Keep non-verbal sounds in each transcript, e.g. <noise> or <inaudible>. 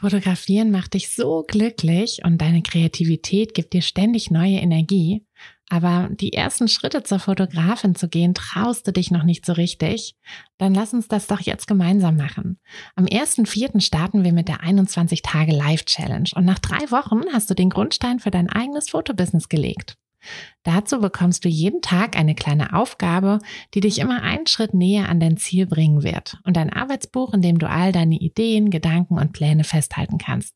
Fotografieren macht dich so glücklich und deine Kreativität gibt dir ständig neue Energie. Aber die ersten Schritte zur Fotografin zu gehen, traust du dich noch nicht so richtig? Dann lass uns das doch jetzt gemeinsam machen. Am 1.4. starten wir mit der 21 Tage Live Challenge und nach drei Wochen hast du den Grundstein für dein eigenes Fotobusiness gelegt. Dazu bekommst du jeden Tag eine kleine Aufgabe, die dich immer einen Schritt näher an dein Ziel bringen wird und ein Arbeitsbuch, in dem du all deine Ideen, Gedanken und Pläne festhalten kannst.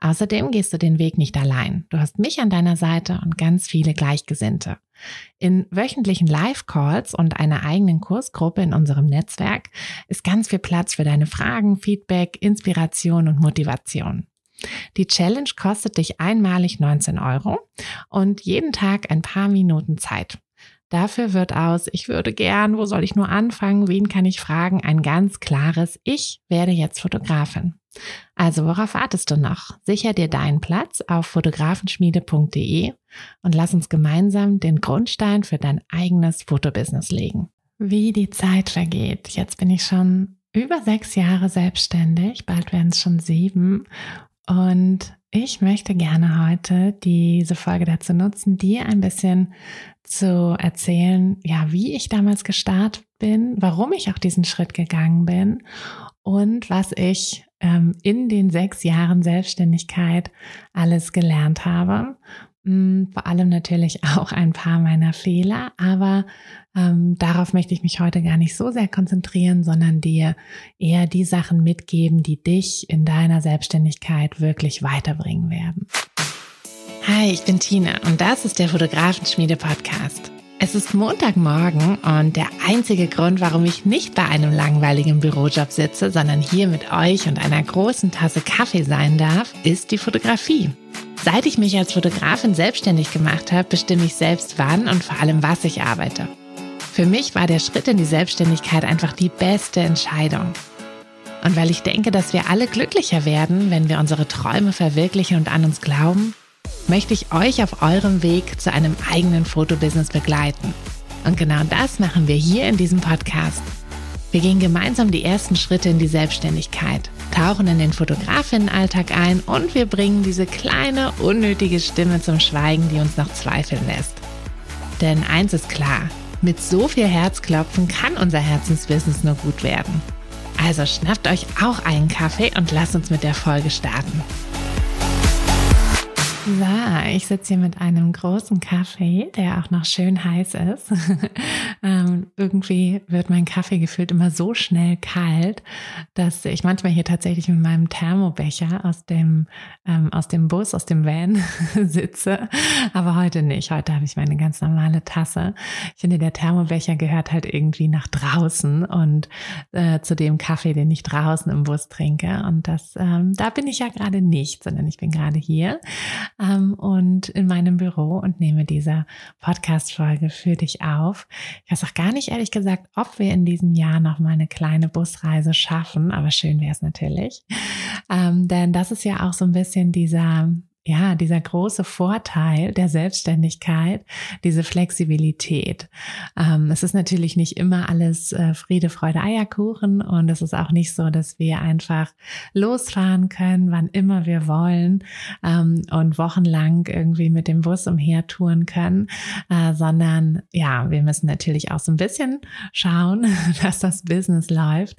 Außerdem gehst du den Weg nicht allein. Du hast mich an deiner Seite und ganz viele Gleichgesinnte. In wöchentlichen Live-Calls und einer eigenen Kursgruppe in unserem Netzwerk ist ganz viel Platz für deine Fragen, Feedback, Inspiration und Motivation. Die Challenge kostet dich einmalig 19 Euro und jeden Tag ein paar Minuten Zeit. Dafür wird aus, ich würde gern, wo soll ich nur anfangen, wen kann ich fragen, ein ganz klares, ich werde jetzt Fotografin. Also worauf wartest du noch? Sicher dir deinen Platz auf fotografenschmiede.de und lass uns gemeinsam den Grundstein für dein eigenes Fotobusiness legen. Wie die Zeit vergeht. Jetzt bin ich schon über sechs Jahre selbstständig, bald werden es schon sieben und ich möchte gerne heute diese Folge dazu nutzen, dir ein bisschen zu erzählen, ja, wie ich damals gestartet bin, warum ich auch diesen Schritt gegangen bin und was ich ähm, in den sechs Jahren Selbstständigkeit alles gelernt habe vor allem natürlich <laughs> auch ein paar meiner Fehler, aber ähm, darauf möchte ich mich heute gar nicht so sehr konzentrieren, sondern dir eher die Sachen mitgeben, die dich in deiner Selbstständigkeit wirklich weiterbringen werden. Hi, ich bin Tina und das ist der Fotografenschmiede Podcast. Es ist Montagmorgen und der einzige Grund, warum ich nicht bei einem langweiligen Bürojob sitze, sondern hier mit euch und einer großen Tasse Kaffee sein darf, ist die Fotografie. Seit ich mich als Fotografin selbstständig gemacht habe, bestimme ich selbst wann und vor allem was ich arbeite. Für mich war der Schritt in die Selbstständigkeit einfach die beste Entscheidung. Und weil ich denke, dass wir alle glücklicher werden, wenn wir unsere Träume verwirklichen und an uns glauben, möchte ich euch auf eurem Weg zu einem eigenen Fotobusiness begleiten. Und genau das machen wir hier in diesem Podcast. Wir gehen gemeinsam die ersten Schritte in die Selbstständigkeit, tauchen in den Fotografinnenalltag ein und wir bringen diese kleine, unnötige Stimme zum Schweigen, die uns noch zweifeln lässt. Denn eins ist klar, mit so viel Herzklopfen kann unser Herzensbusiness nur gut werden. Also schnappt euch auch einen Kaffee und lasst uns mit der Folge starten. So, ich sitze hier mit einem großen Kaffee, der auch noch schön heiß ist. <laughs> ähm, irgendwie wird mein Kaffee gefühlt immer so schnell kalt, dass ich manchmal hier tatsächlich mit meinem Thermobecher aus dem, ähm, aus dem Bus, aus dem Van <laughs> sitze. Aber heute nicht. Heute habe ich meine ganz normale Tasse. Ich finde, der Thermobecher gehört halt irgendwie nach draußen und äh, zu dem Kaffee, den ich draußen im Bus trinke. Und das, ähm, da bin ich ja gerade nicht, sondern ich bin gerade hier ähm, und in meinem Büro und nehme diese Podcast-Folge für dich auf. Ich weiß auch gar nicht, ehrlich gesagt, ob wir in diesem Jahr noch mal eine kleine Busreise schaffen, aber schön wäre es natürlich. Ähm, denn das ist ja auch so ein bisschen dieser ja, dieser große Vorteil der Selbstständigkeit, diese Flexibilität. Ähm, es ist natürlich nicht immer alles äh, Friede, Freude, Eierkuchen und es ist auch nicht so, dass wir einfach losfahren können, wann immer wir wollen ähm, und wochenlang irgendwie mit dem Bus umhertouren können, äh, sondern ja, wir müssen natürlich auch so ein bisschen schauen, <laughs> dass das Business läuft,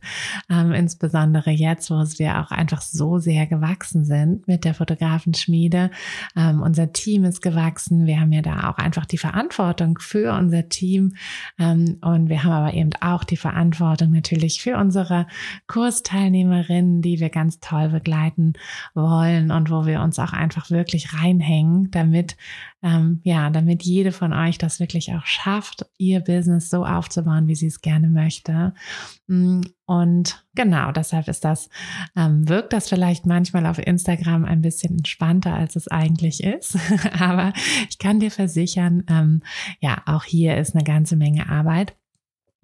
ähm, insbesondere jetzt, wo wir auch einfach so sehr gewachsen sind mit der Fotografenschmiede Mitglieder. Ähm, unser Team ist gewachsen. Wir haben ja da auch einfach die Verantwortung für unser Team. Ähm, und wir haben aber eben auch die Verantwortung natürlich für unsere Kursteilnehmerinnen, die wir ganz toll begleiten wollen und wo wir uns auch einfach wirklich reinhängen, damit ähm, ja, damit jede von euch das wirklich auch schafft, ihr Business so aufzubauen, wie sie es gerne möchte. Mm, und genau, deshalb ist das, ähm, wirkt das vielleicht manchmal auf Instagram ein bisschen entspannter, als es eigentlich ist. <laughs> Aber ich kann dir versichern, ähm, ja, auch hier ist eine ganze Menge Arbeit.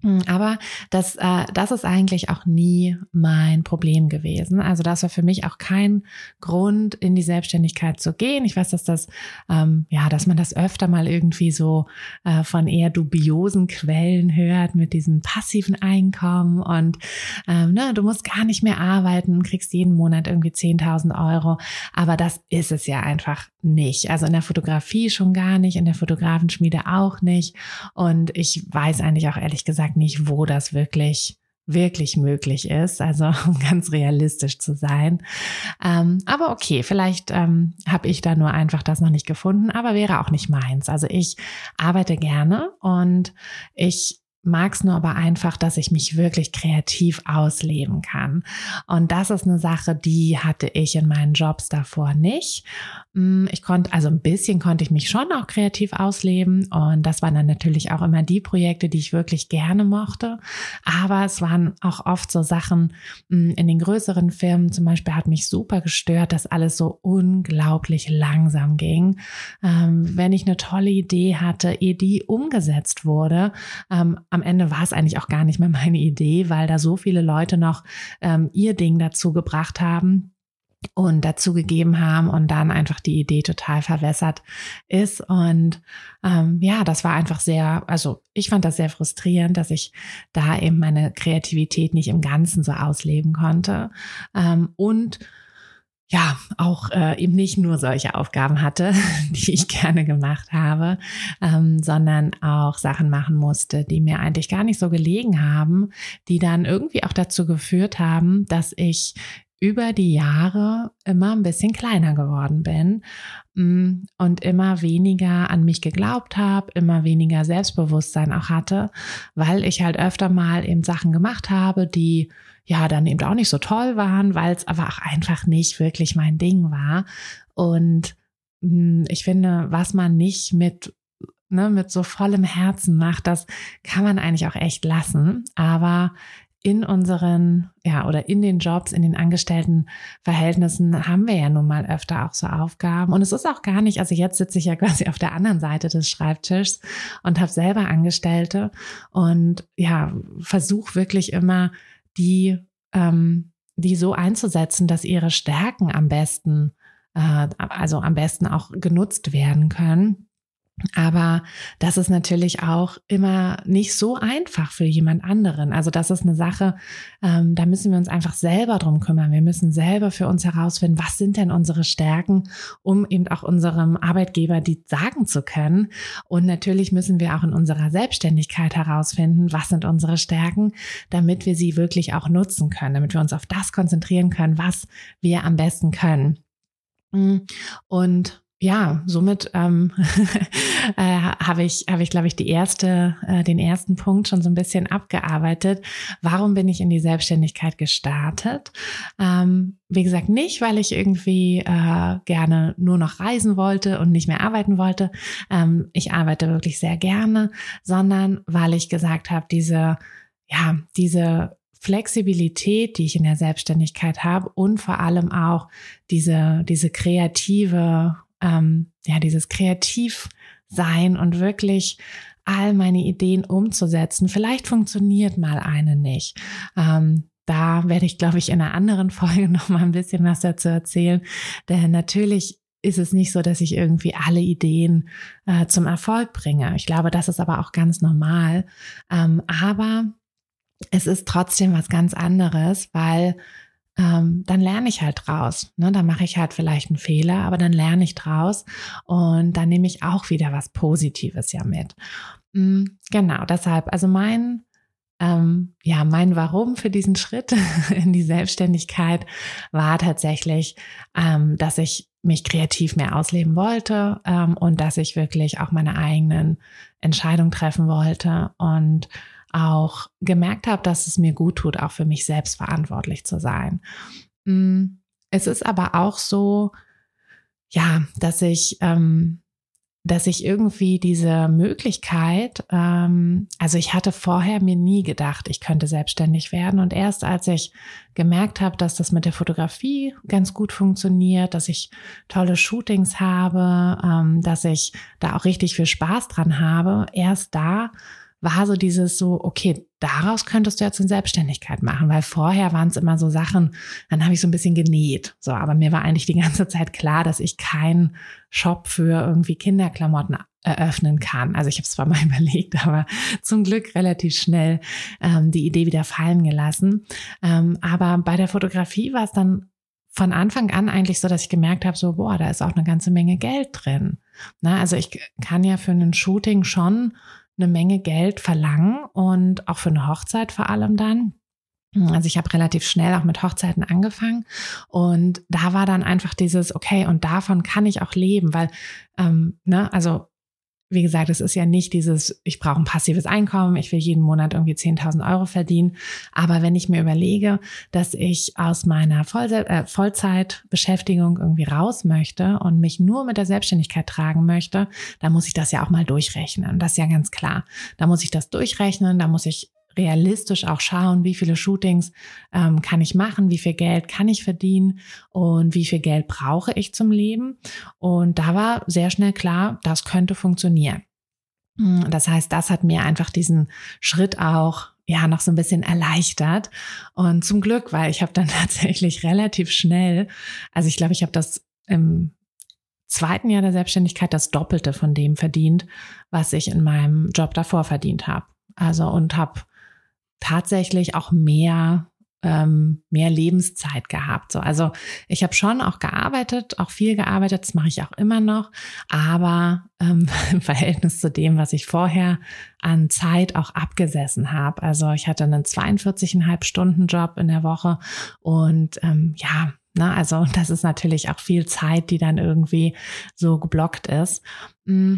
Hm, aber das, äh, das ist eigentlich auch nie mein Problem gewesen. Also das war für mich auch kein Grund, in die Selbstständigkeit zu gehen. Ich weiß, dass das, ähm, ja, dass man das öfter mal irgendwie so äh, von eher dubiosen Quellen hört mit diesem passiven Einkommen und ähm, ne, du musst gar nicht mehr arbeiten kriegst jeden Monat irgendwie 10.000 Euro. Aber das ist es ja einfach nicht. Also in der Fotografie schon gar nicht, in der Fotografenschmiede auch nicht. Und ich weiß eigentlich auch ehrlich gesagt gesagt nicht, wo das wirklich wirklich möglich ist, also <laughs> um ganz realistisch zu sein. Ähm, aber okay, vielleicht ähm, habe ich da nur einfach das noch nicht gefunden, aber wäre auch nicht meins. Also ich arbeite gerne und ich mag es nur aber einfach, dass ich mich wirklich kreativ ausleben kann. Und das ist eine Sache, die hatte ich in meinen Jobs davor nicht. Mm, ich konnte, also ein bisschen konnte ich mich schon auch kreativ ausleben. Und das waren dann natürlich auch immer die Projekte, die ich wirklich gerne mochte. Aber es waren auch oft so Sachen mm, in den größeren Firmen. Zum Beispiel hat mich super gestört, dass alles so unglaublich langsam ging. Ähm, wenn ich eine tolle Idee hatte, ehe die umgesetzt wurde, ähm, am Ende war es eigentlich auch gar nicht mehr meine Idee, weil da so viele Leute noch ähm, ihr Ding dazu gebracht haben und dazu gegeben haben und dann einfach die Idee total verwässert ist. Und ähm, ja, das war einfach sehr, also ich fand das sehr frustrierend, dass ich da eben meine Kreativität nicht im Ganzen so ausleben konnte. Ähm, und ja, auch äh, eben nicht nur solche Aufgaben hatte, <laughs> die ich gerne gemacht habe, ähm, sondern auch Sachen machen musste, die mir eigentlich gar nicht so gelegen haben, die dann irgendwie auch dazu geführt haben, dass ich über die Jahre immer ein bisschen kleiner geworden bin mm, und immer weniger an mich geglaubt habe, immer weniger Selbstbewusstsein auch hatte, weil ich halt öfter mal eben Sachen gemacht habe, die ja dann eben auch nicht so toll waren, weil es aber auch einfach nicht wirklich mein Ding war. Und hm, ich finde, was man nicht mit ne, mit so vollem Herzen macht, das kann man eigentlich auch echt lassen. Aber in unseren, ja, oder in den Jobs, in den Angestelltenverhältnissen haben wir ja nun mal öfter auch so Aufgaben. Und es ist auch gar nicht, also jetzt sitze ich ja quasi auf der anderen Seite des Schreibtischs und habe selber Angestellte und ja, versuche wirklich immer die, ähm, die so einzusetzen, dass ihre Stärken am besten, äh, also am besten auch genutzt werden können. Aber das ist natürlich auch immer nicht so einfach für jemand anderen. Also das ist eine Sache, ähm, da müssen wir uns einfach selber drum kümmern. Wir müssen selber für uns herausfinden, was sind denn unsere Stärken, um eben auch unserem Arbeitgeber die sagen zu können. Und natürlich müssen wir auch in unserer Selbstständigkeit herausfinden, was sind unsere Stärken, damit wir sie wirklich auch nutzen können, damit wir uns auf das konzentrieren können, was wir am besten können. Und ja, somit ähm, <laughs> äh, habe ich, habe ich, glaube ich, die erste, äh, den ersten Punkt schon so ein bisschen abgearbeitet. Warum bin ich in die Selbstständigkeit gestartet? Ähm, wie gesagt, nicht, weil ich irgendwie äh, gerne nur noch reisen wollte und nicht mehr arbeiten wollte. Ähm, ich arbeite wirklich sehr gerne, sondern weil ich gesagt habe, diese, ja, diese Flexibilität, die ich in der Selbstständigkeit habe und vor allem auch diese, diese kreative ähm, ja, dieses Kreativsein und wirklich all meine Ideen umzusetzen. Vielleicht funktioniert mal eine nicht. Ähm, da werde ich, glaube ich, in einer anderen <laughs> Folge noch mal ein bisschen was dazu erzählen. Denn natürlich ist es nicht so, dass ich irgendwie alle Ideen äh, zum Erfolg bringe. Ich glaube, das ist aber auch ganz normal. Ähm, aber es ist trotzdem was ganz anderes, weil ähm, dann lerne ich halt draus. Ne? Dann mache ich halt vielleicht einen Fehler, aber dann lerne ich draus und dann nehme ich auch wieder was Positives ja mit. Mhm, genau, deshalb, also mein, ähm, ja, mein Warum für diesen Schritt <laughs> in die Selbstständigkeit war tatsächlich, ähm, dass ich mich kreativ mehr ausleben wollte ähm, und dass ich wirklich auch meine eigenen Entscheidungen treffen wollte und auch gemerkt habe, dass es mir gut tut, auch für mich selbst verantwortlich zu sein. Mm, es ist aber auch so, ja, dass ich, ähm, dass ich irgendwie diese Möglichkeit, ähm, also ich hatte vorher mir nie gedacht, ich könnte selbstständig werden. Und erst als ich gemerkt habe, dass das mit der Fotografie ganz gut funktioniert, dass ich tolle Shootings habe, ähm, dass ich da auch richtig viel Spaß dran habe, erst da war so dieses so, okay, daraus könntest du jetzt eine Selbstständigkeit machen, weil vorher waren es immer so Sachen, dann habe ich so ein bisschen genäht. So, aber mir war eigentlich die ganze Zeit klar, dass ich keinen Shop für irgendwie Kinderklamotten eröffnen kann. Also ich habe es zwar mal <laughs> überlegt, aber zum Glück relativ schnell ähm, die Idee wieder fallen gelassen. Ähm, aber bei der Fotografie war es dann von Anfang an eigentlich so, dass ich gemerkt habe, so, boah, da ist auch eine ganze Menge Geld drin. Na, also ich kann ja für ein Shooting schon eine Menge Geld verlangen und auch für eine Hochzeit vor allem dann. Also ich habe relativ schnell auch mit Hochzeiten angefangen und da war dann einfach dieses, okay, und davon kann ich auch leben, weil, ähm, ne, also wie gesagt, es ist ja nicht dieses, ich brauche ein passives Einkommen, ich will jeden Monat irgendwie 10.000 Euro verdienen. Aber wenn ich mir überlege, dass ich aus meiner Voll äh, Vollzeitbeschäftigung irgendwie raus möchte und mich nur mit der Selbstständigkeit tragen möchte, dann muss ich das ja auch mal durchrechnen. Das ist ja ganz klar. Da muss ich das durchrechnen, da muss ich realistisch auch schauen, wie viele Shootings ähm, kann ich machen, wie viel Geld kann ich verdienen und wie viel Geld brauche ich zum Leben. Und da war sehr schnell klar, das könnte funktionieren. Hm, das heißt, das hat mir einfach diesen Schritt auch ja noch so ein bisschen erleichtert und zum Glück, weil ich habe dann <laughs> tatsächlich relativ schnell, also ich glaube, ich habe das im zweiten Jahr der Selbstständigkeit das Doppelte von dem verdient, was ich in meinem Job davor verdient habe. Also und habe tatsächlich auch mehr ähm, mehr Lebenszeit gehabt. So, also ich habe schon auch gearbeitet, auch viel gearbeitet, das mache ich auch immer noch, aber ähm, <laughs> im Verhältnis zu dem, was ich vorher an Zeit auch abgesessen habe. Also ich hatte einen 42,5 Stunden Job in der Woche und ähm, ja, na, also <laughs> das ist natürlich auch viel Zeit, die dann irgendwie so geblockt ist. Mm.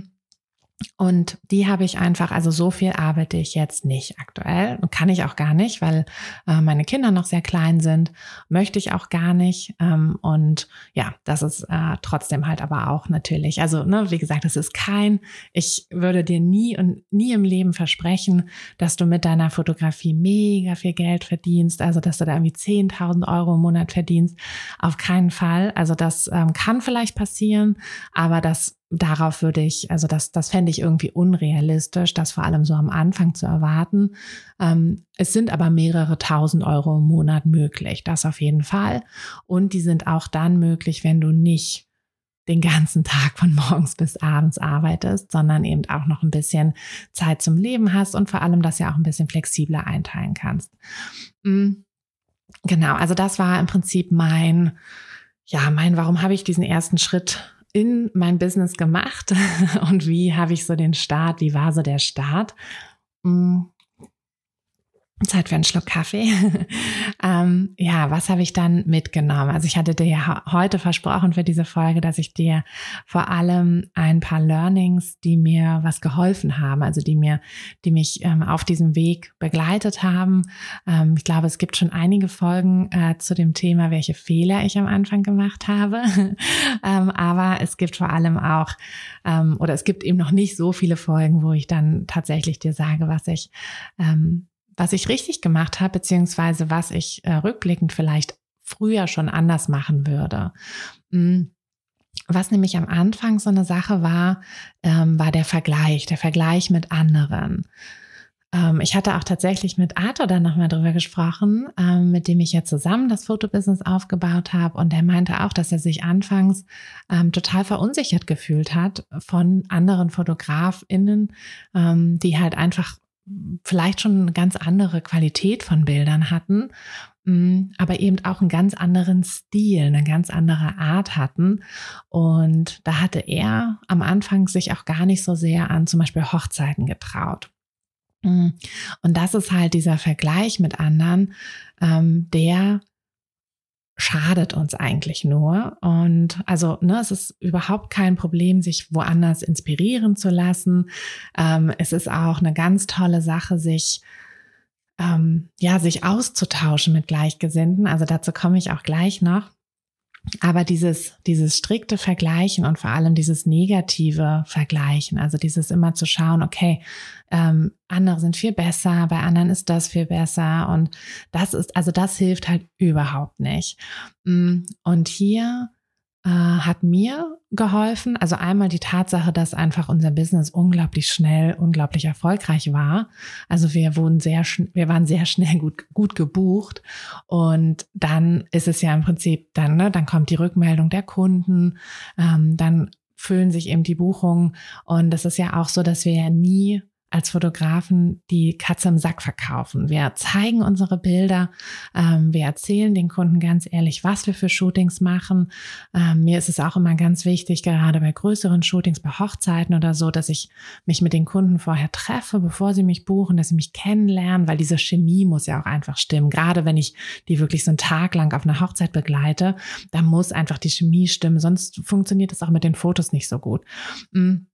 Und die habe ich einfach, also so viel arbeite ich jetzt nicht aktuell und kann ich auch gar nicht, weil äh, meine Kinder noch sehr klein sind, möchte ich auch gar nicht. Ähm, und ja, das ist äh, trotzdem halt aber auch natürlich, also ne, wie gesagt, es ist kein, ich würde dir nie und nie im Leben versprechen, dass du mit deiner Fotografie mega viel Geld verdienst, also dass du da irgendwie 10.000 Euro im Monat verdienst. Auf keinen Fall. Also das ähm, kann vielleicht passieren, aber das darauf würde ich, also das, das fände ich irgendwie unrealistisch, das vor allem so am Anfang zu erwarten. Ähm, es sind aber mehrere tausend Euro im Monat möglich, das auf jeden Fall. Und die sind auch dann möglich, wenn du nicht den ganzen Tag von morgens bis abends arbeitest, sondern eben auch noch ein bisschen Zeit zum Leben hast und vor allem das ja auch ein bisschen flexibler einteilen kannst. Mm, genau, also das war im Prinzip mein, ja, mein, warum habe ich diesen ersten Schritt in mein Business gemacht <laughs> und wie habe ich so den Start, wie war so der Start? Mm. Zeit für einen Schluck Kaffee. <laughs> ähm, ja, was habe ich dann mitgenommen? Also ich hatte dir ja heute versprochen für diese Folge, dass ich dir vor allem ein paar Learnings, die mir was geholfen haben, also die mir, die mich ähm, auf diesem Weg begleitet haben. Ähm, ich glaube, es gibt schon einige Folgen äh, zu dem Thema, welche Fehler ich am Anfang gemacht habe. <laughs> Ähm, aber es gibt vor allem auch, ähm, oder es gibt eben noch nicht so viele Folgen, wo ich dann tatsächlich dir sage, was ich ähm, was ich richtig gemacht habe, beziehungsweise was ich äh, rückblickend vielleicht früher schon anders machen würde. Mm. Was nämlich am Anfang so eine Sache war, ähm, war der Vergleich, der Vergleich mit anderen. Ähm, ich hatte auch tatsächlich mit Arthur dann nochmal drüber gesprochen, ähm, mit dem ich ja zusammen das Fotobusiness aufgebaut habe. Und der meinte auch, dass er sich anfangs ähm, total verunsichert gefühlt hat von anderen FotografInnen, ähm, die halt einfach vielleicht schon eine ganz andere Qualität von Bildern hatten, mm, aber eben auch einen ganz anderen Stil, eine ganz andere Art hatten. Und da hatte er am Anfang sich auch gar nicht so sehr an zum Beispiel Hochzeiten getraut. Mm. Und das ist halt dieser Vergleich mit anderen, ähm, der schadet uns eigentlich nur. Und also, ne, es ist überhaupt kein Problem, sich woanders inspirieren zu lassen. Ähm, es ist auch eine ganz tolle Sache, sich ähm, ja, sich auszutauschen mit Gleichgesinnten. Also dazu komme ich auch gleich noch. Aber dieses, dieses strikte Vergleichen und vor allem dieses negative Vergleichen, also dieses immer zu schauen, okay, ähm, andere sind viel besser, bei anderen ist das viel besser und das ist, also das hilft halt überhaupt nicht. Mm, und hier äh, hat mir geholfen. Also einmal die Tatsache, dass einfach unser Business unglaublich schnell, unglaublich erfolgreich war. Also wir wurden sehr, wir waren sehr schnell gut, gut gebucht. Und dann ist es ja im Prinzip dann, ne, dann kommt die Rückmeldung der Kunden, ähm, dann füllen sich eben die Buchungen. Und das ist ja auch so, dass wir ja nie als Fotografen die Katze im Sack verkaufen. Wir zeigen unsere Bilder, ähm, wir erzählen den Kunden ganz ehrlich, was wir für Shootings machen. Ähm, mir ist es auch immer ganz wichtig, gerade bei größeren Shootings, bei Hochzeiten oder so, dass ich mich mit den Kunden vorher treffe, bevor sie mich buchen, dass sie mich kennenlernen, weil diese Chemie muss ja auch einfach stimmen. Gerade wenn ich die wirklich so einen Tag lang auf einer Hochzeit begleite, da muss einfach die Chemie stimmen, sonst funktioniert es auch mit den Fotos nicht so gut. Mhm.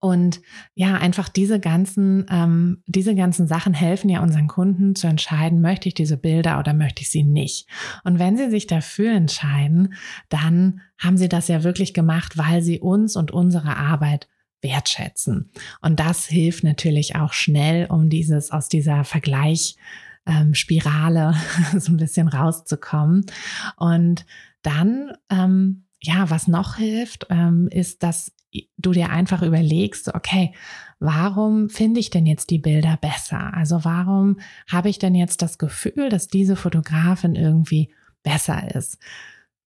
Und ja, einfach diese ganzen, ähm, diese ganzen Sachen helfen ja unseren Kunden zu entscheiden, möchte ich diese Bilder oder möchte ich sie nicht. Und wenn sie sich dafür entscheiden, dann haben sie das ja wirklich gemacht, weil sie uns und unsere Arbeit wertschätzen. Und das hilft natürlich auch schnell, um dieses aus dieser Vergleich ähm, <laughs> so ein bisschen rauszukommen. Und dann ähm, ja, was noch hilft, ähm, ist, dass du dir einfach überlegst, okay, warum finde ich denn jetzt die Bilder besser? Also warum habe ich denn jetzt das Gefühl, dass diese Fotografin irgendwie besser ist?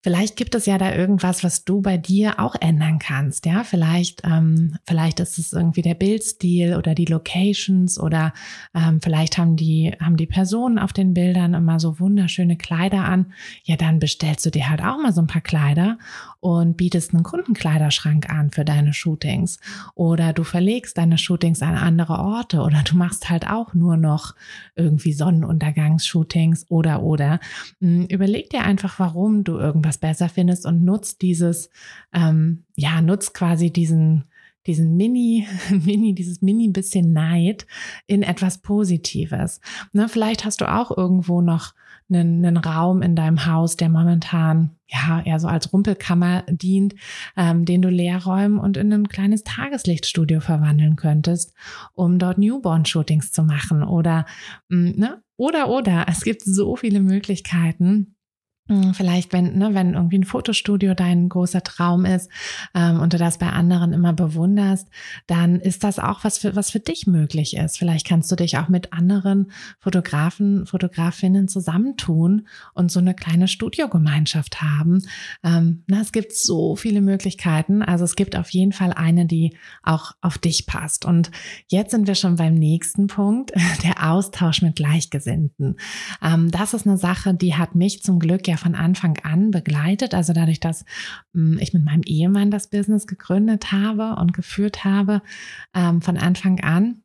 Vielleicht gibt es ja da irgendwas, was du bei dir auch ändern kannst. Ja, vielleicht, ähm, vielleicht ist es irgendwie der Bildstil oder die Locations oder ähm, vielleicht haben die, haben die Personen auf den Bildern immer so wunderschöne Kleider an. Ja, dann bestellst du dir halt auch mal so ein paar Kleider und bietest einen Kundenkleiderschrank an für deine Shootings. Oder du verlegst deine Shootings an andere Orte oder du machst halt auch nur noch irgendwie Sonnenuntergangsshootings oder, oder. Hm, überleg dir einfach, warum du irgendwas was besser findest und nutzt dieses, ähm, ja, nutzt quasi diesen, diesen Mini, <laughs> Mini, dieses Mini bisschen Neid in etwas Positives. Ne, vielleicht hast du auch irgendwo noch einen, einen Raum in deinem Haus, der momentan ja eher so als Rumpelkammer dient, ähm, den du leer räumen und in ein kleines Tageslichtstudio verwandeln könntest, um dort Newborn-Shootings zu machen oder mm, ne? oder oder es gibt so viele Möglichkeiten vielleicht, wenn, ne, wenn irgendwie ein Fotostudio dein großer Traum ist ähm, und du das bei anderen immer bewunderst, dann ist das auch was für, was für dich möglich ist. Vielleicht kannst du dich auch mit anderen Fotografen, Fotografinnen zusammentun und so eine kleine Studiogemeinschaft haben. Ähm, na, es gibt so viele Möglichkeiten. Also es gibt auf jeden Fall eine, die auch auf dich passt. Und jetzt sind wir schon beim nächsten Punkt, <laughs> der Austausch mit Gleichgesinnten. Ähm, das ist eine Sache, die hat mich zum Glück ja von Anfang an begleitet. Also dadurch, dass hm, ich mit meinem Ehemann das Business gegründet habe und geführt habe, ähm, von Anfang an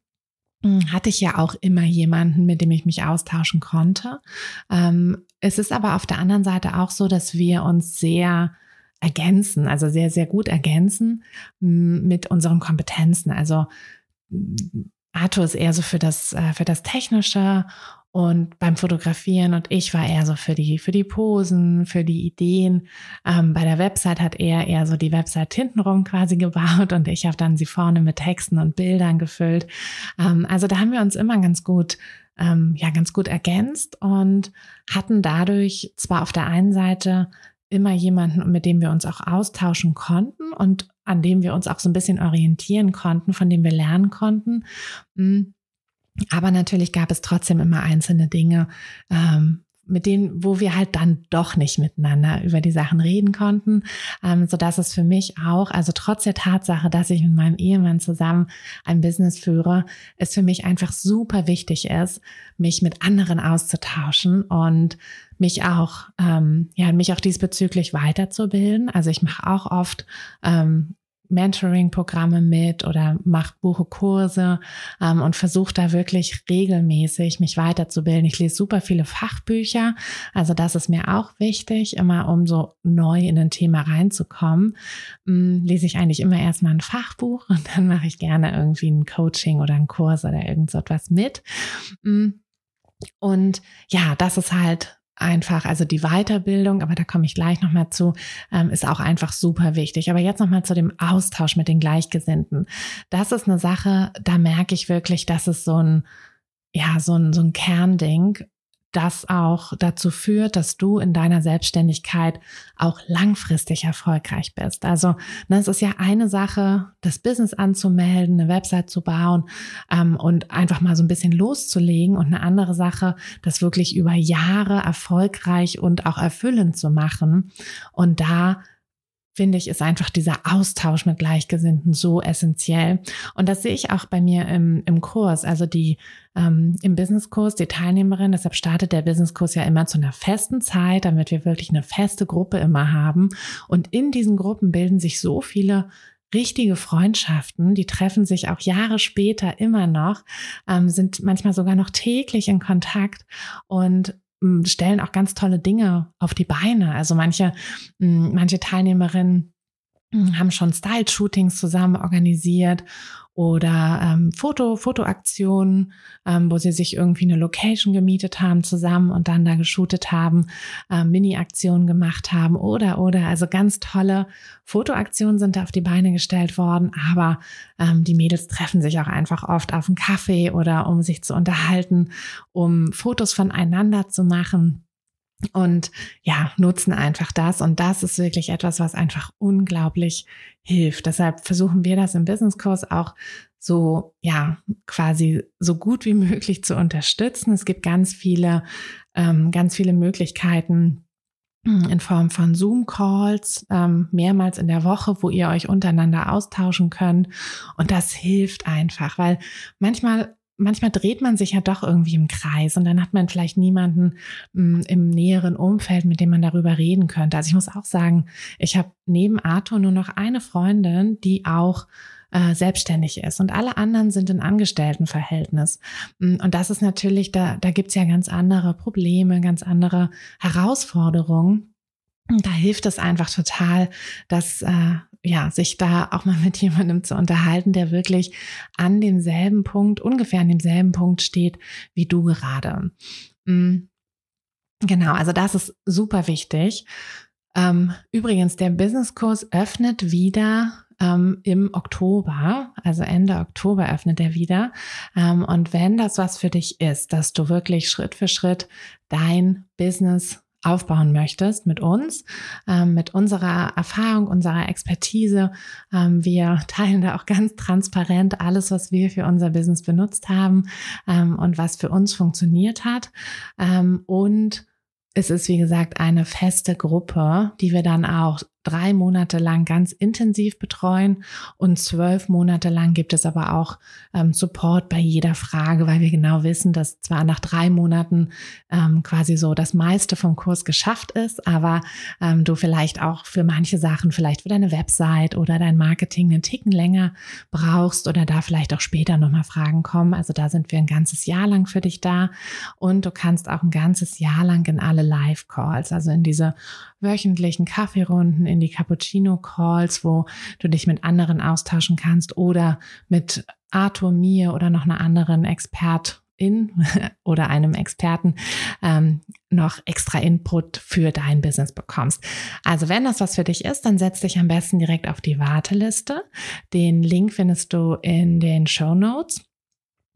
hm, hatte ich ja auch immer jemanden, mit dem ich mich austauschen konnte. Ähm, es ist aber auf der anderen Seite auch so, dass wir uns sehr ergänzen, also sehr, sehr gut ergänzen hm, mit unseren Kompetenzen. Also Arthur ist eher so für das, äh, für das Technische und beim Fotografieren und ich war eher so für die, für die Posen, für die Ideen. Ähm, bei der Website hat er eher so die Website hintenrum quasi <laughs> gebaut und ich habe dann sie vorne mit Texten und Bildern gefüllt. Ähm, also da haben wir uns immer ganz gut, ähm, ja, ganz gut ergänzt und hatten dadurch zwar auf der einen Seite immer jemanden, mit dem wir uns auch austauschen konnten und an dem wir uns auch so ein bisschen orientieren konnten, von dem wir lernen konnten. Hm, aber natürlich gab es trotzdem immer einzelne Dinge, ähm, mit denen, wo wir halt dann doch nicht miteinander über die Sachen reden konnten, ähm, so dass es für mich auch, also trotz der Tatsache, dass ich mit meinem Ehemann zusammen ein Business führe, es für mich einfach super wichtig ist, mich mit anderen auszutauschen und mich auch, ähm, ja, mich auch diesbezüglich weiterzubilden. Also ich mache auch oft ähm, Mentoring-Programme mit oder mache, buche Kurse ähm, und versuche da wirklich regelmäßig mich weiterzubilden. Ich lese super viele Fachbücher, also das ist mir auch wichtig, immer um so neu in ein Thema reinzukommen, ähm, lese ich eigentlich immer erstmal ein Fachbuch <laughs> und dann mache ich gerne irgendwie ein Coaching oder einen Kurs oder irgend so etwas mit. Ähm, und ja, das ist halt einfach, also die Weiterbildung, aber da komme ich gleich nochmal zu, ähm, ist auch einfach super wichtig. Aber jetzt nochmal zu dem Austausch mit den Gleichgesinnten. Das ist eine Sache, da merke ich wirklich, dass es so ein, ja, so ein, so ein Kernding das auch dazu führt, dass du in deiner Selbstständigkeit auch langfristig erfolgreich bist. Also ne, es ist ja eine Sache, das Business anzumelden, eine Website zu bauen ähm, und einfach mal so ein bisschen loszulegen und eine andere Sache, das wirklich über Jahre erfolgreich und auch erfüllend zu machen. Und da finde ich, ist einfach dieser Austausch mit Gleichgesinnten so essentiell. Und das sehe ich auch bei mir im, im Kurs. Also die ähm, im Businesskurs, die Teilnehmerin, deshalb startet der Businesskurs ja immer zu einer festen Zeit, damit wir wirklich eine feste Gruppe immer haben. Und in diesen Gruppen bilden sich so viele richtige Freundschaften, die treffen sich auch Jahre später immer noch, ähm, sind manchmal sogar noch täglich in Kontakt und stellen auch ganz tolle Dinge auf die Beine. Also manche, manche Teilnehmerinnen haben schon Style-Shootings zusammen organisiert oder ähm, Foto, Fotoaktionen, ähm, wo sie sich irgendwie eine Location gemietet haben zusammen und dann da geshootet haben, ähm, Mini-Aktionen gemacht haben oder, oder, also ganz tolle Fotoaktionen sind da auf die Beine gestellt worden, aber ähm, die Mädels treffen sich auch einfach oft auf einen Kaffee oder um sich zu unterhalten, um Fotos voneinander zu machen und ja, nutzen einfach das. Und das ist wirklich etwas, was einfach unglaublich hilft. Deshalb versuchen wir das im Businesskurs auch so, ja, quasi so gut wie möglich zu unterstützen. Es gibt ganz viele, ähm, ganz viele Möglichkeiten, in Form von Zoom-Calls ähm, mehrmals in der Woche, wo ihr euch untereinander austauschen könnt. Und das hilft einfach, weil manchmal manchmal dreht man sich ja doch irgendwie im Kreis und dann hat man vielleicht niemanden mh, hm, im näheren Umfeld, mit dem man darüber reden könnte. Also ich muss auch sagen, ich habe neben Arthur nur noch eine Freundin, die auch äh, selbstständig ist und alle anderen sind in Angestelltenverhältnis. Hm, und das ist natürlich, da, da gibt's ja ganz andere Probleme, ganz andere Herausforderungen. Da hilft es einfach total, dass äh, ja sich da auch mal mit jemandem zu unterhalten, der wirklich an demselben Punkt, ungefähr an demselben Punkt steht wie du gerade. Mhm. Genau, also das ist super wichtig. Ähm, übrigens, der Businesskurs öffnet wieder ähm, im Oktober, also Ende Oktober öffnet er wieder. Ähm, und wenn das was für dich ist, dass du wirklich Schritt für Schritt dein Business aufbauen möchtest mit uns, ähm, mit unserer Erfahrung, unserer Expertise. Ähm, wir <laughs> teilen da auch ganz transparent alles, was wir für unser Business benutzt haben ähm, und was für uns funktioniert hat. Ähm, und es ist, wie gesagt, eine feste Gruppe, die wir dann auch drei Monate lang ganz intensiv betreuen und zwölf Monate lang gibt es aber auch ähm, Support bei jeder Frage, weil wir genau wissen, dass zwar nach drei Monaten ähm, quasi so das meiste vom Kurs geschafft ist, aber ähm, du vielleicht auch für manche Sachen, vielleicht für deine Website oder dein Marketing einen Ticken länger brauchst oder da vielleicht auch später nochmal Fragen kommen. Also da sind wir ein ganzes Jahr lang für dich da und du kannst auch ein ganzes Jahr lang in alle Live-Calls, also in diese wöchentlichen Kaffeerunden, in die Cappuccino-Calls, wo du dich mit anderen austauschen kannst oder mit Arthur, mir oder noch einer anderen Expertin <laughs> oder einem Experten ähm, noch extra Input für dein Business bekommst. Also wenn das was für dich ist, dann setz dich am besten direkt auf die Warteliste. Den Link findest du in den Show Notes.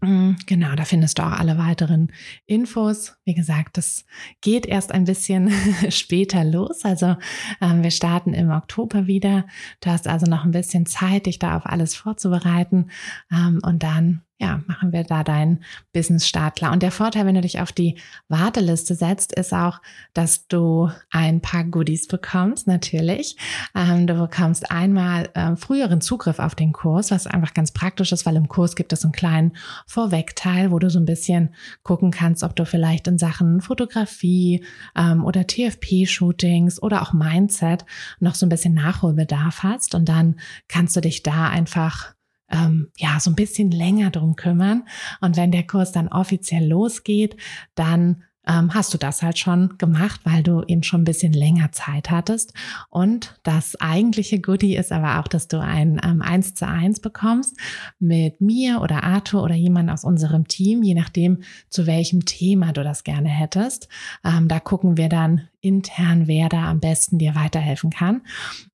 Mm, genau, da findest du auch alle weiteren Infos. Wie gesagt, das geht erst ein bisschen <laughs> später los. Also ähm, wir starten im Oktober wieder. Du hast also noch ein bisschen Zeit, dich da auf alles vorzubereiten. Ähm, und dann ja, machen wir da deinen Business-Start klar. Und der Vorteil, wenn du dich auf die Warteliste setzt, ist auch, dass du ein paar Goodies bekommst, natürlich. Ähm, du bekommst einmal ähm, früheren Zugriff auf den Kurs, was einfach ganz praktisch ist, weil im Kurs gibt es einen kleinen Vorwegteil, wo du so ein bisschen gucken kannst, ob du vielleicht in Sachen Fotografie ähm, oder TFP-Shootings oder auch Mindset noch so ein bisschen Nachholbedarf hast. Und dann kannst du dich da einfach ähm, ja so ein bisschen länger drum kümmern. Und wenn der Kurs dann offiziell losgeht, dann ähm, hast du das halt schon gemacht, weil du eben schon ein bisschen länger Zeit hattest. Und das eigentliche Goodie ist aber auch, dass du ein ähm, 1 zu 1 bekommst mit mir oder Arthur oder jemand aus unserem Team, je nachdem, zu welchem Thema du das gerne hättest. Ähm, da gucken wir dann intern, wer da am besten dir weiterhelfen kann.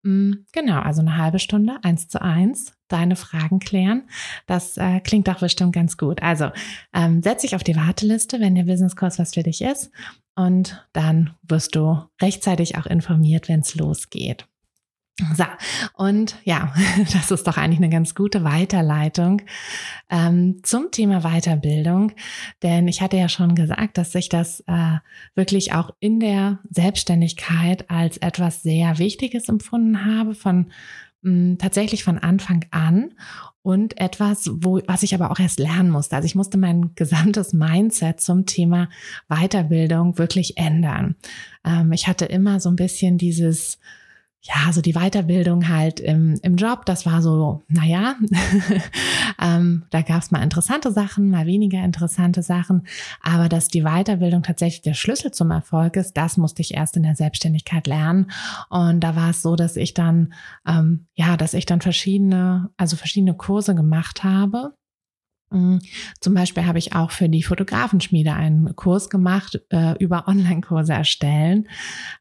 Mhm, genau, also eine halbe Stunde, 1 zu 1 deine Fragen klären. Das äh, klingt doch bestimmt ganz gut. Also ähm, setz dich auf die Warteliste, wenn der Businesskurs was für dich ist. Und dann wirst du rechtzeitig auch informiert, wenn es losgeht. So, und ja, <laughs> das ist doch eigentlich eine ganz gute Weiterleitung ähm, zum Thema Weiterbildung. Denn ich hatte ja schon gesagt, dass ich das äh, wirklich auch in der Selbstständigkeit als etwas sehr Wichtiges empfunden habe, von mh, tatsächlich von Anfang an und etwas, wo, was ich aber auch erst lernen musste. Also ich musste mein <laughs> gesamtes Mindset zum Thema Weiterbildung wirklich ändern. Ähm, ich hatte immer so ein bisschen dieses, ja, so die Weiterbildung halt im, im Job, das war so, naja, <laughs> ähm, da gab es mal interessante Sachen, mal weniger interessante Sachen, aber dass die Weiterbildung tatsächlich der Schlüssel zum Erfolg ist, das musste ich erst in der Selbstständigkeit lernen. Und da war es so, dass ich dann, ähm, ja, dass ich dann verschiedene, also verschiedene Kurse gemacht habe zum Beispiel habe ich auch für die Fotografenschmiede einen Kurs gemacht äh, über Online-Kurse erstellen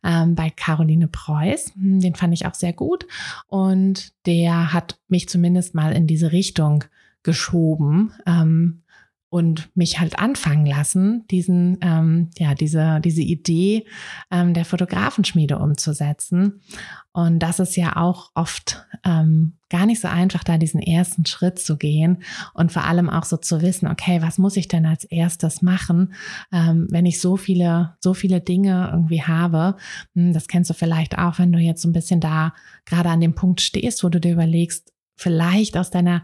ähm, bei Caroline Preuß. Mm, den fand ich auch sehr gut und der hat mich zumindest mal in diese Richtung geschoben. Ähm, und mich halt anfangen lassen, diesen, ähm, ja, diese, diese Idee ähm, der Fotografenschmiede umzusetzen. Und das ist ja auch oft ähm, gar nicht so einfach, da diesen ersten Schritt zu gehen und vor allem auch so zu wissen, okay, was muss ich denn als erstes machen, ähm, wenn ich so viele, so viele Dinge irgendwie habe. Hm, das kennst du vielleicht auch, wenn du jetzt so ein bisschen da gerade an dem Punkt stehst, wo du dir überlegst, vielleicht aus deiner,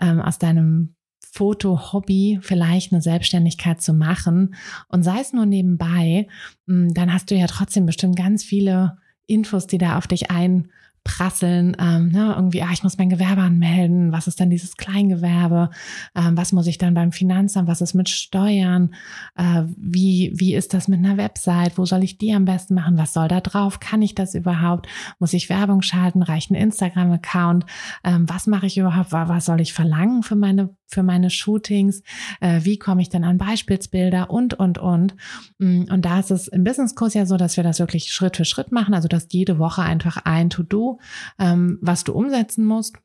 ähm, aus deinem Foto-Hobby vielleicht eine Selbstständigkeit zu machen und sei es nur nebenbei, hm, dann hast du ja trotzdem bestimmt ganz viele Infos, die da auf dich ein prasseln, ähm, ne, irgendwie, ah, ich muss mein Gewerbe anmelden, was ist dann dieses Kleingewerbe, ähm, was muss ich dann beim Finanzamt, was ist mit Steuern, äh, wie, wie ist das mit einer Website, wo soll ich die am besten machen, was soll da drauf, kann ich das überhaupt, muss ich Werbung schalten, reicht ein Instagram-Account, ähm, was mache ich überhaupt, was soll ich verlangen für meine für meine Shootings, äh, wie komme ich denn an Beispielsbilder? Und, und, und. Mm, und da ist es im Businesskurs ja so, dass wir das wirklich Schritt für Schritt machen, also dass jede Woche einfach ein To-Do, ähm, was du umsetzen musst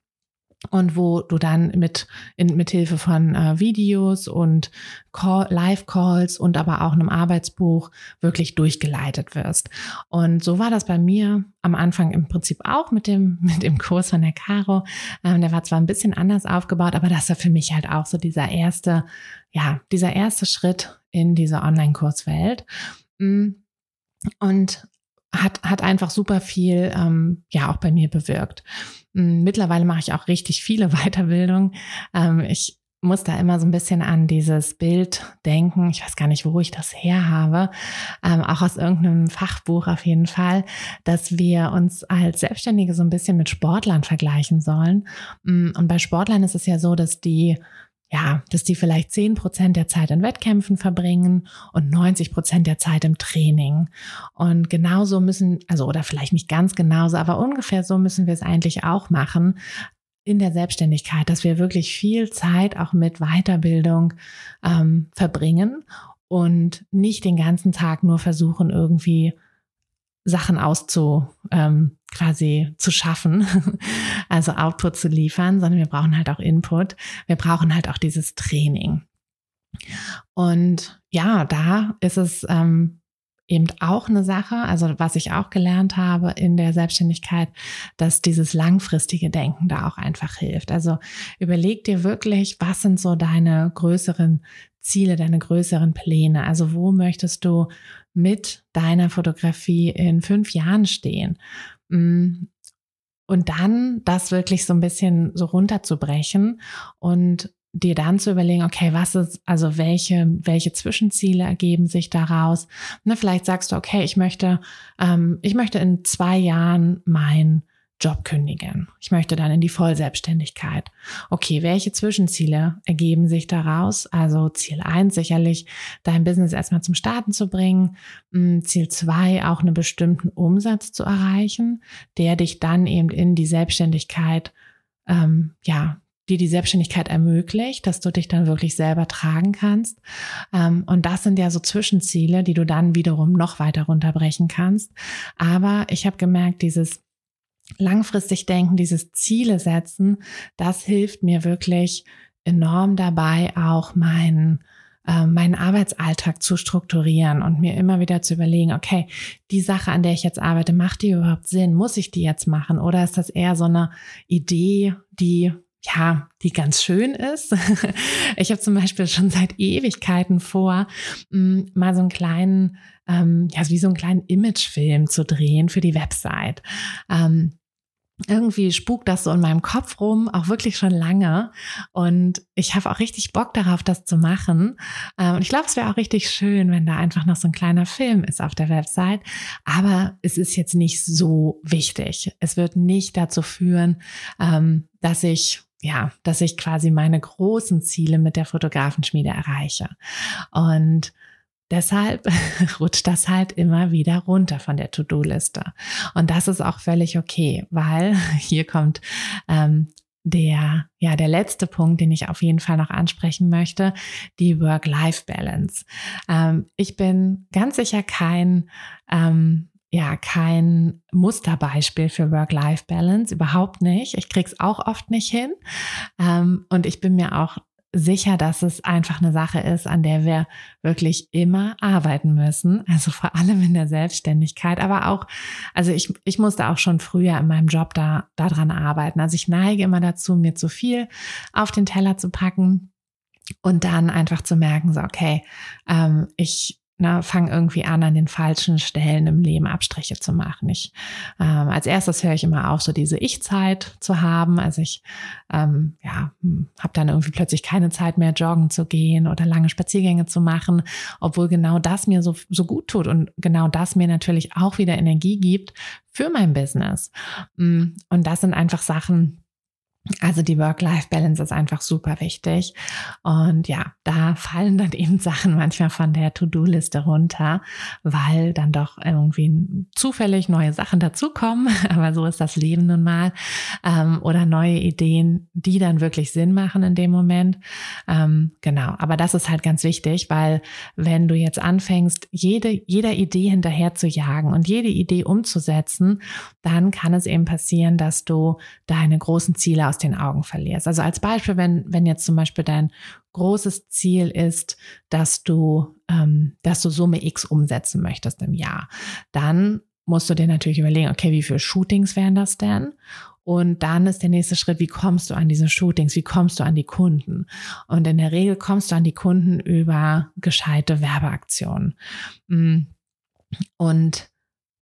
und wo du dann mit, in, Hilfe von äh, Videos und Live-Calls und aber auch einem Arbeitsbuch wirklich durchgeleitet wirst. Und so war das bei mir am Anfang im Prinzip auch mit dem, <laughs> mit dem Kurs von der Caro. Ähm, der war zwar ein bisschen anders aufgebaut, aber das war für mich halt auch so dieser erste, ja, dieser erste Schritt in diese Online-Kurswelt. Mm. Und hat, hat einfach super viel, ähm, ja, auch bei mir bewirkt. Hm, mittlerweile mache ich auch richtig viele <laughs> Weiterbildungen. Ähm, ich muss da immer so ein bisschen an dieses Bild denken. Ich weiß gar nicht, wo ich das her habe. Ähm, auch aus irgendeinem Fachbuch auf jeden Fall, dass wir uns als Selbstständige so ein bisschen mit Sportlern vergleichen sollen. Hm, und bei Sportlern ist es ja so, dass die ja, dass die vielleicht zehn Prozent der Zeit in Wettkämpfen verbringen und 90 Prozent der Zeit im Training. Und genauso müssen, also oder vielleicht nicht ganz genauso, aber ungefähr so müssen wir es eigentlich auch machen in der Selbstständigkeit, dass wir wirklich viel Zeit auch mit Weiterbildung ähm, verbringen und nicht den ganzen Tag nur versuchen, irgendwie Sachen auszu, ähm, quasi zu schaffen, <laughs> also Output zu liefern, sondern wir brauchen halt auch Input. Wir brauchen halt auch dieses Training. Und ja, da ist es ähm, eben auch eine Sache, also was ich auch gelernt habe in der Selbstständigkeit, dass dieses langfristige Denken da auch einfach hilft. Also überleg dir wirklich, was sind so deine größeren Ziele, deine größeren Pläne? Also wo möchtest du mit deiner Fotografie in fünf Jahren stehen? Mm. Und dann das wirklich so ein bisschen so runterzubrechen und dir dann zu überlegen, okay, was ist, also welche, welche Zwischenziele ergeben sich daraus? Ne, vielleicht sagst du, okay, ich möchte, ähm, ich möchte in zwei Jahren mein Job kündigen. Ich möchte dann in die Vollselbstständigkeit. Okay, welche Zwischenziele ergeben sich daraus? Also Ziel eins sicherlich, dein Business erstmal zum Starten zu bringen. Hm, Ziel zwei auch einen bestimmten Umsatz zu erreichen, der dich dann eben in die Selbstständigkeit, ähm, ja, die die Selbstständigkeit ermöglicht, dass du dich dann wirklich selber tragen kannst. Ähm, und das sind ja so Zwischenziele, die du dann wiederum noch weiter runterbrechen kannst. Aber ich habe gemerkt, dieses langfristig denken, dieses Ziele setzen, das hilft mir wirklich enorm dabei, auch meinen äh, meinen Arbeitsalltag zu strukturieren und mir immer wieder zu überlegen, okay, die Sache, an der ich jetzt arbeite, macht die überhaupt Sinn? Muss ich die jetzt machen? Oder ist das eher so eine Idee, die ja, die ganz schön ist. <laughs> Ich habe zum Beispiel schon seit Ewigkeiten vor, mal so einen kleinen, ähm, ja, wie so einen kleinen Imagefilm zu drehen für die Website. Ähm, irgendwie spukt das so in meinem Kopf rum, auch wirklich schon lange. Und ich habe auch richtig Bock darauf, das zu machen. Ähm, und ich glaube, es wäre auch richtig schön, wenn da einfach noch so ein kleiner Film ist auf der Website. Aber es ist jetzt nicht so wichtig. Es wird nicht dazu führen, ähm, dass ich ja, dass ich quasi meine großen Ziele mit der Fotografenschmiede erreiche. Und Deshalb <laughs> rutscht das halt immer wieder runter von der To-Do-Liste. Und das ist auch völlig okay, weil <laughs> hier kommt ähm, der, ja, der letzte Punkt, den ich auf jeden Fall noch ansprechen möchte, die Work-Life-Balance. Ähm, ich bin ganz sicher kein, ähm, ja, kein Musterbeispiel für Work-Life-Balance, überhaupt nicht. Ich krieg's auch oft nicht hin. Ähm, und ich bin mir auch sicher, dass es einfach eine Sache ist, an der wir wirklich immer arbeiten müssen. Also vor allem in der Selbstständigkeit, aber auch, also ich, ich musste auch schon früher in meinem Job da, daran arbeiten. Also ich neige immer dazu, mir zu viel auf den Teller zu packen und dann einfach zu merken, so, okay, ähm, ich ne, fange irgendwie an, an den falschen Stellen im Leben Abstriche zu machen. Ich, ähm, als erstes höre ich immer auf, so diese Ich-Zeit zu haben. Also ich ähm, ja, hm, habe dann irgendwie plötzlich keine Zeit mehr, joggen zu gehen oder lange Spaziergänge zu machen, obwohl genau das mir so, so gut tut und genau das mir natürlich auch wieder Energie gibt für mein Business. Hm, und das sind einfach Sachen, also die Work-Life-Balance ist einfach super wichtig. Und ja, da fallen dann <laughs> eben Sachen manchmal von der To-Do-Liste runter, weil dann doch irgendwie zufällig neue Sachen dazukommen. <laughs> Aber so ist das Leben nun mal. Ähm, oder neue Ideen, die dann wirklich Sinn machen in dem Moment. Ähm, genau. Aber das ist halt ganz wichtig, weil wenn du jetzt anfängst, jede, jeder Idee hinterher zu jagen und jede Idee umzusetzen, dann kann es eben passieren, dass du deine großen Ziele aus den Augen verlierst. Also als Beispiel, wenn, wenn jetzt zum Beispiel dein großes Ziel ist, dass du, ähm, dass du Summe X umsetzen möchtest im Jahr, dann musst du dir natürlich überlegen, okay, wie viele Shootings wären das denn? Und dann ist der nächste Schritt, wie kommst du an diese Shootings? Wie kommst du an die Kunden? Und in der Regel kommst du an die Kunden über gescheite Werbeaktionen. Mm. Und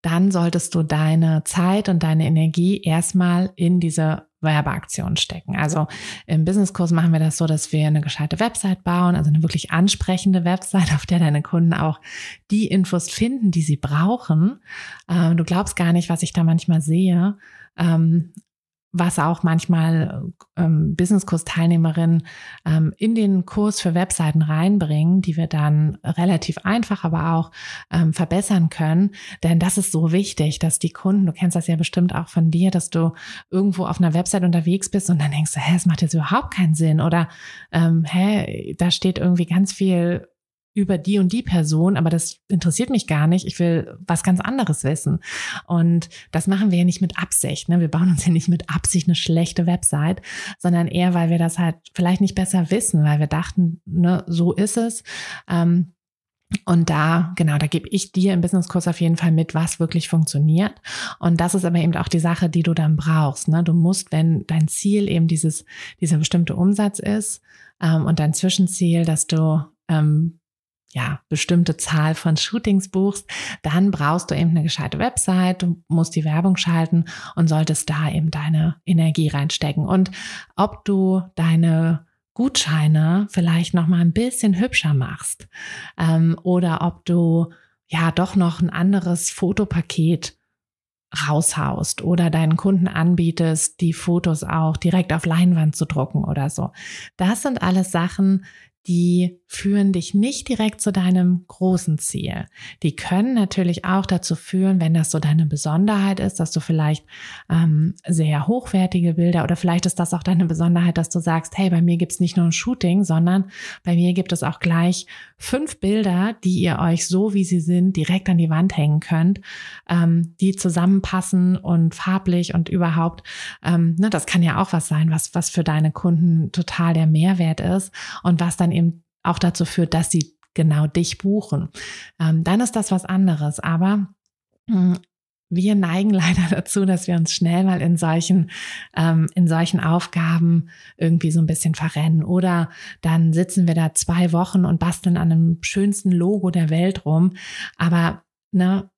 dann solltest du deine Zeit und deine Energie erstmal in diese Werbeaktionen stecken. Also im Businesskurs machen wir das so, dass wir eine gescheite Website bauen, also eine wirklich ansprechende Website, auf der deine Kunden auch die Infos finden, die sie brauchen. Ähm, du glaubst gar nicht, was ich da manchmal sehe. Ähm, was auch manchmal ähm, Businesskurs-Teilnehmerinnen ähm, in den Kurs für Webseiten reinbringen, die wir dann relativ einfach, aber auch ähm, verbessern können. Denn das ist so wichtig, dass die Kunden, du kennst das ja bestimmt auch von dir, dass du irgendwo auf einer Website unterwegs bist und dann denkst du, hä, es macht jetzt überhaupt keinen Sinn oder ähm, hä, da steht irgendwie ganz viel über die und die Person, aber das interessiert mich gar nicht. Ich will was ganz anderes wissen. Und das machen wir ja nicht mit Absicht. Ne? Wir bauen uns ja nicht mit Absicht eine schlechte Website, sondern eher, weil wir das halt vielleicht nicht besser wissen, weil wir dachten, ne, so ist es. Ähm, und da, genau, da gebe ich dir im Businesskurs auf jeden Fall mit, was wirklich funktioniert. Und das ist aber eben auch die Sache, die du dann brauchst. Ne? Du musst, wenn dein Ziel eben dieses, dieser bestimmte Umsatz ist ähm, und dein Zwischenziel, dass du ähm, ja, bestimmte Zahl von Shootings buchst, dann brauchst du eben eine gescheite Website, du musst die Werbung schalten und solltest da eben deine Energie reinstecken. Und ob du deine Gutscheine vielleicht noch mal ein bisschen hübscher machst ähm, oder ob du ja doch noch ein anderes Fotopaket raushaust oder deinen Kunden anbietest, die Fotos auch direkt auf Leinwand zu drucken oder so. Das sind alles Sachen, die führen dich nicht direkt zu deinem großen Ziel. Die können natürlich auch dazu führen, wenn das so deine Besonderheit ist, dass du vielleicht ähm, sehr hochwertige Bilder oder vielleicht ist das auch deine Besonderheit, dass du sagst, hey, bei mir gibt's nicht nur ein Shooting, sondern bei mir gibt es auch gleich fünf Bilder, die ihr euch so, wie sie sind, direkt an die Wand hängen könnt, ähm, die zusammenpassen und farblich und überhaupt, ähm, ne, das kann ja auch was sein, was, was für deine Kunden total der Mehrwert ist und was dann eben auch dazu führt, dass sie genau dich buchen. Ähm, dann ist das was anderes. Aber mh, hm, wir neigen <laughs> leider dazu, dass wir uns schnell mal in solchen, ähm, in solchen Aufgaben irgendwie so ein bisschen verrennen. Oder dann sitzen wir da zwei Wochen und basteln an einem schönsten Logo der Welt rum. Aber ne,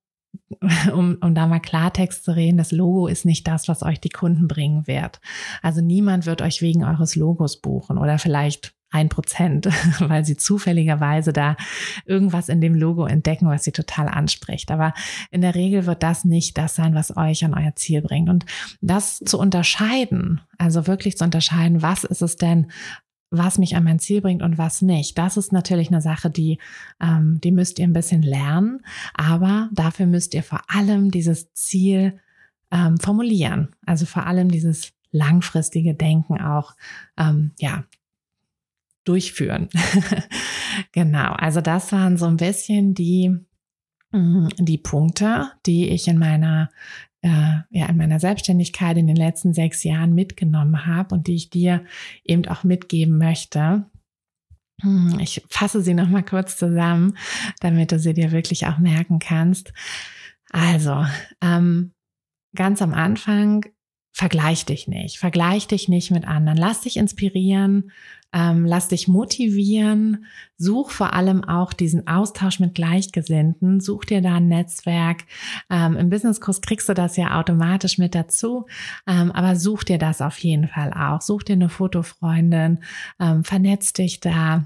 <laughs> um, um da mal Klartext zu reden, das Logo ist nicht das, was euch die Kunden bringen wird. Also niemand wird euch wegen eures Logos buchen oder vielleicht ein Prozent, <laughs> weil sie zufälligerweise da irgendwas in dem Logo entdecken, was sie total anspricht. Aber in der Regel wird das nicht das sein, was euch an euer Ziel bringt. Und das zu unterscheiden, also wirklich zu unterscheiden, was ist es denn, was mich an mein Ziel bringt und was nicht. Das ist natürlich eine Sache, die, ähm, die müsst ihr ein bisschen lernen, aber dafür müsst ihr vor allem dieses Ziel ähm, formulieren. Also vor allem dieses langfristige Denken auch ähm, ja durchführen. <laughs> genau, also das waren so ein bisschen die, mm, die Punkte, die ich in meiner äh, ja, in meiner Selbstständigkeit in den letzten sechs Jahren mitgenommen habe und die ich dir eben auch mitgeben möchte. Mm, ich fasse sie nochmal kurz zusammen, damit du sie dir wirklich auch merken kannst. Also, ähm, ganz am Anfang vergleich dich nicht. Vergleich dich nicht mit anderen. Lass dich inspirieren. Ähm, lass dich motivieren. Such vor allem auch diesen Austausch mit Gleichgesinnten. Such dir da ein Netzwerk. Ähm, Im Businesskurs kriegst du das ja automatisch mit dazu. Ähm, aber such dir das auf jeden Fall auch. Such dir eine Fotofreundin. Ähm, vernetz dich da.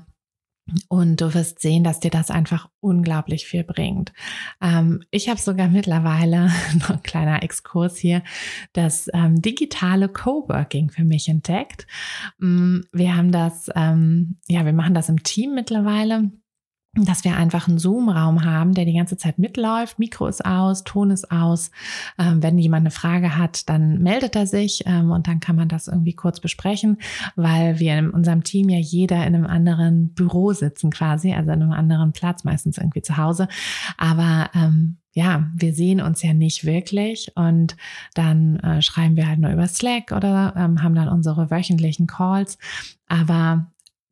Und du wirst sehen, dass dir das einfach unglaublich viel bringt. Ähm, ich habe sogar mittlerweile, <laughs> noch ein kleiner Exkurs hier, das ähm, digitale Coworking für mich entdeckt. Mm, wir haben das, ähm, ja, wir machen das im Team mittlerweile dass wir einfach einen Zoom-Raum haben, der die ganze Zeit mitläuft. Mikro ist aus, Ton ist aus. Ähm, wenn jemand eine Frage hat, dann meldet er sich ähm, und dann kann man das irgendwie kurz besprechen, weil wir in unserem Team ja jeder in einem anderen Büro sitzen quasi, also in einem anderen Platz, meistens irgendwie zu Hause. Aber ähm, ja, wir sehen uns ja nicht wirklich und dann äh, schreiben wir halt nur über Slack oder ähm, haben dann unsere wöchentlichen Calls. Aber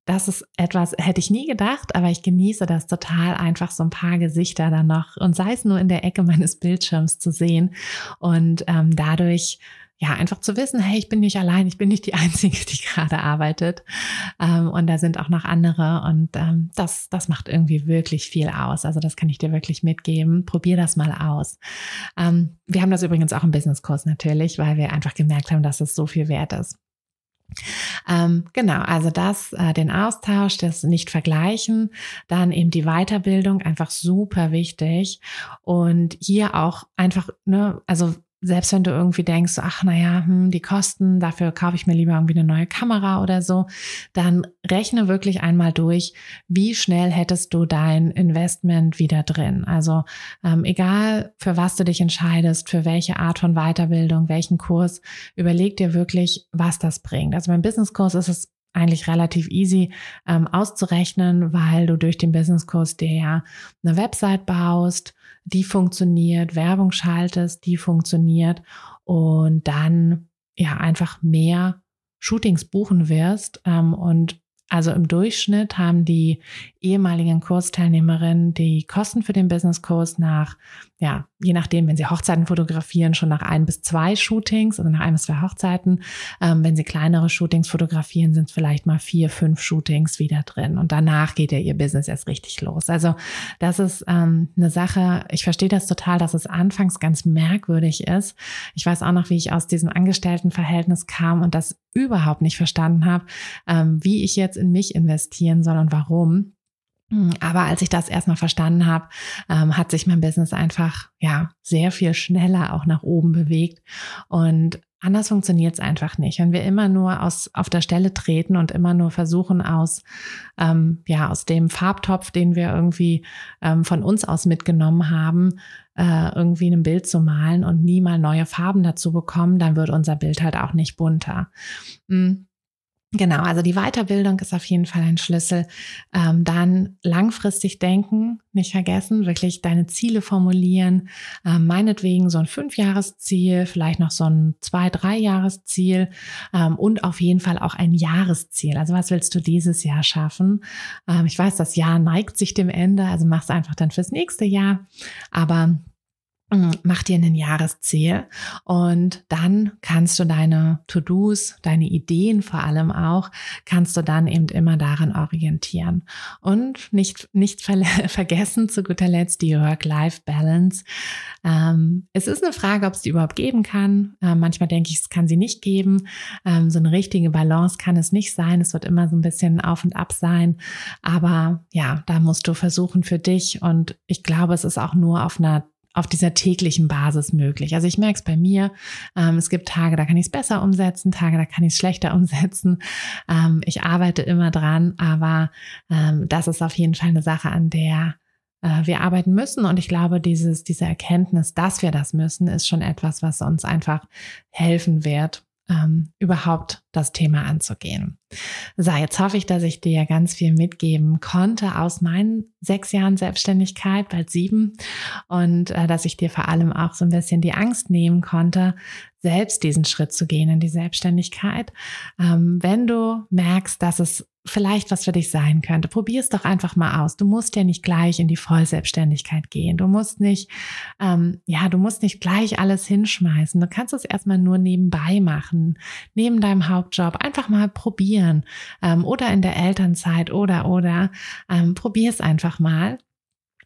das ist etwas, hätte ich nie gedacht, aber ich genieße das total, einfach so ein paar Gesichter dann noch und sei es nur in der Ecke <laughs> meines Bildschirms zu sehen und ähm, dadurch ja, einfach zu wissen, hey, ich bin nicht allein, ich bin nicht die <laughs> Einzige, die gerade arbeitet. Ähm, und da sind auch noch andere und ähm, das, das macht irgendwie wirklich viel aus. Also das kann ich dir wirklich mitgeben. Probier das mal aus. Ähm, wir haben das übrigens auch im Businesskurs natürlich, weil wir einfach gemerkt haben, dass es so viel wert ist. Ähm, genau, also das, äh, den Austausch, das nicht vergleichen, dann eben die Weiterbildung, einfach super wichtig. Und hier auch einfach, ne, also selbst wenn du irgendwie denkst, ach naja, hm, die Kosten, dafür kaufe ich mir lieber irgendwie eine neue Kamera oder so, dann rechne wirklich einmal durch, wie schnell hättest du dein Investment wieder drin. Also ähm, egal, für was du dich entscheidest, für welche Art von Weiterbildung, welchen Kurs, überleg dir wirklich, was das bringt. Also beim Businesskurs ist es eigentlich relativ easy ähm, auszurechnen, weil du durch den Businesskurs dir ja eine Website baust, die funktioniert, Werbung schaltest, die funktioniert und dann ja einfach mehr Shootings buchen wirst ähm, und also im Durchschnitt haben die ehemaligen Kursteilnehmerinnen die Kosten für den Businesskurs nach, ja, je nachdem, wenn sie Hochzeiten fotografieren, schon nach ein bis zwei Shootings, also nach ein bis zwei Hochzeiten. Ähm, wenn sie kleinere Shootings fotografieren, sind es vielleicht mal vier, fünf Shootings wieder drin. Und danach geht ja ihr Business erst richtig los. Also das ist ähm, eine Sache, ich verstehe das total, dass es anfangs ganz merkwürdig ist. Ich weiß auch noch, wie ich aus diesem Angestelltenverhältnis kam und das überhaupt nicht verstanden habe, ähm, wie ich jetzt in mich investieren soll und warum. Hm, aber als ich das erstmal verstanden habe, ähm, hat sich mein Business einfach ja sehr viel schneller auch nach oben bewegt und anders funktioniert es einfach nicht. Wenn wir immer nur aus, auf der Stelle treten und immer nur versuchen, aus, ähm, ja, aus dem Farbtopf, den wir irgendwie ähm, von uns aus mitgenommen haben, äh, irgendwie ein Bild zu malen und nie mal neue Farben dazu bekommen, dann wird unser Bild halt auch nicht bunter. Mhm. Genau, also die Weiterbildung ist auf jeden Fall ein Schlüssel. Ähm, dann langfristig denken, nicht vergessen, wirklich deine Ziele formulieren. Ähm, meinetwegen so ein Fünfjahresziel, vielleicht noch so ein zwei, drei Jahresziel ähm, und auf jeden Fall auch ein Jahresziel. Also was willst du dieses Jahr schaffen? Ähm, ich weiß, das Jahr neigt sich dem Ende, also mach's einfach dann fürs nächste Jahr. Aber mach dir ein Jahresziel und dann kannst du deine To-Dos, deine Ideen vor allem auch, kannst du dann eben immer daran orientieren. Und nicht, nicht ver <laughs> vergessen, zu guter Letzt, die Work-Life-Balance. Ähm, es ist eine Frage, ob es die überhaupt geben kann. Ähm, manchmal denke ich, es kann sie nicht geben. Ähm, so eine richtige Balance kann es nicht sein. Es wird immer so ein bisschen auf und ab sein. Aber ja, da musst du versuchen für dich. Und ich glaube, es ist auch nur auf einer auf dieser täglichen Basis möglich. Also ich merke es bei mir. Ähm, es gibt Tage, da kann ich es besser umsetzen, Tage, da kann ich es schlechter <laughs> umsetzen. Ähm, ich arbeite immer dran, aber ähm, das ist auf jeden Fall eine Sache, an der äh, wir arbeiten müssen. Und ich glaube, dieses, diese Erkenntnis, dass wir das müssen, ist schon etwas, was uns einfach helfen wird, ähm, überhaupt das Thema anzugehen. So, jetzt hoffe ich, dass ich dir ganz viel mitgeben konnte aus meinen sechs Jahren Selbstständigkeit, bald sieben, und äh, dass ich dir vor allem auch so ein bisschen die Angst nehmen konnte, selbst diesen Schritt zu gehen in die Selbstständigkeit. Ähm, wenn du merkst, dass es vielleicht was für dich sein könnte. Probier es doch einfach mal aus. Du musst ja nicht gleich in die Vollselbstständigkeit gehen. Du musst nicht, ähm, ja, du musst nicht gleich alles hinschmeißen. Du kannst es erstmal nur nebenbei machen, neben deinem Hauptjob. Einfach mal probieren ähm, oder in der Elternzeit oder oder ähm, probier es einfach mal.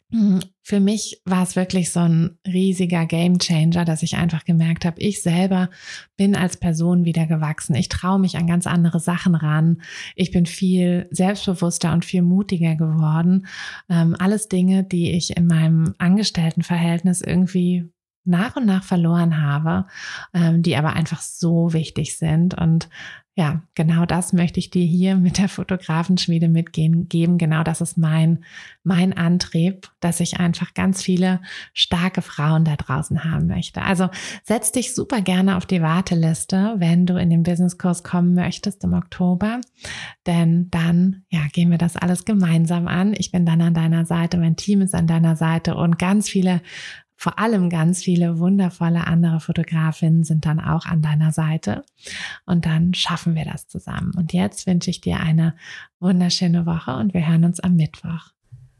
Mhm. Für mich war es wirklich so ein riesiger Game Changer, dass ich einfach gemerkt habe, ich selber bin als Person wieder gewachsen. Ich traue mich an ganz andere Sachen ran. Ich bin viel selbstbewusster und viel mutiger geworden. Ähm, alles Dinge, die ich in meinem Angestelltenverhältnis irgendwie nach und nach verloren habe, ähm, die aber einfach so wichtig sind. Und ja, genau das möchte ich dir hier mit der Fotografenschmiede mitgehen, geben. Genau das ist mein, mein Antrieb, dass ich einfach ganz viele starke Frauen da draußen haben möchte. Also setz dich super gerne auf die Warteliste, wenn du in den Businesskurs kommen möchtest im Oktober. Denn dann, ja, gehen wir das alles gemeinsam an. Ich bin dann an deiner Seite, mein Team ist an deiner Seite und ganz viele vor allem ganz viele wundervolle andere Fotografinnen sind dann auch an deiner Seite. Und dann schaffen wir das zusammen. Und jetzt wünsche ich dir eine wunderschöne Woche und wir hören uns am Mittwoch.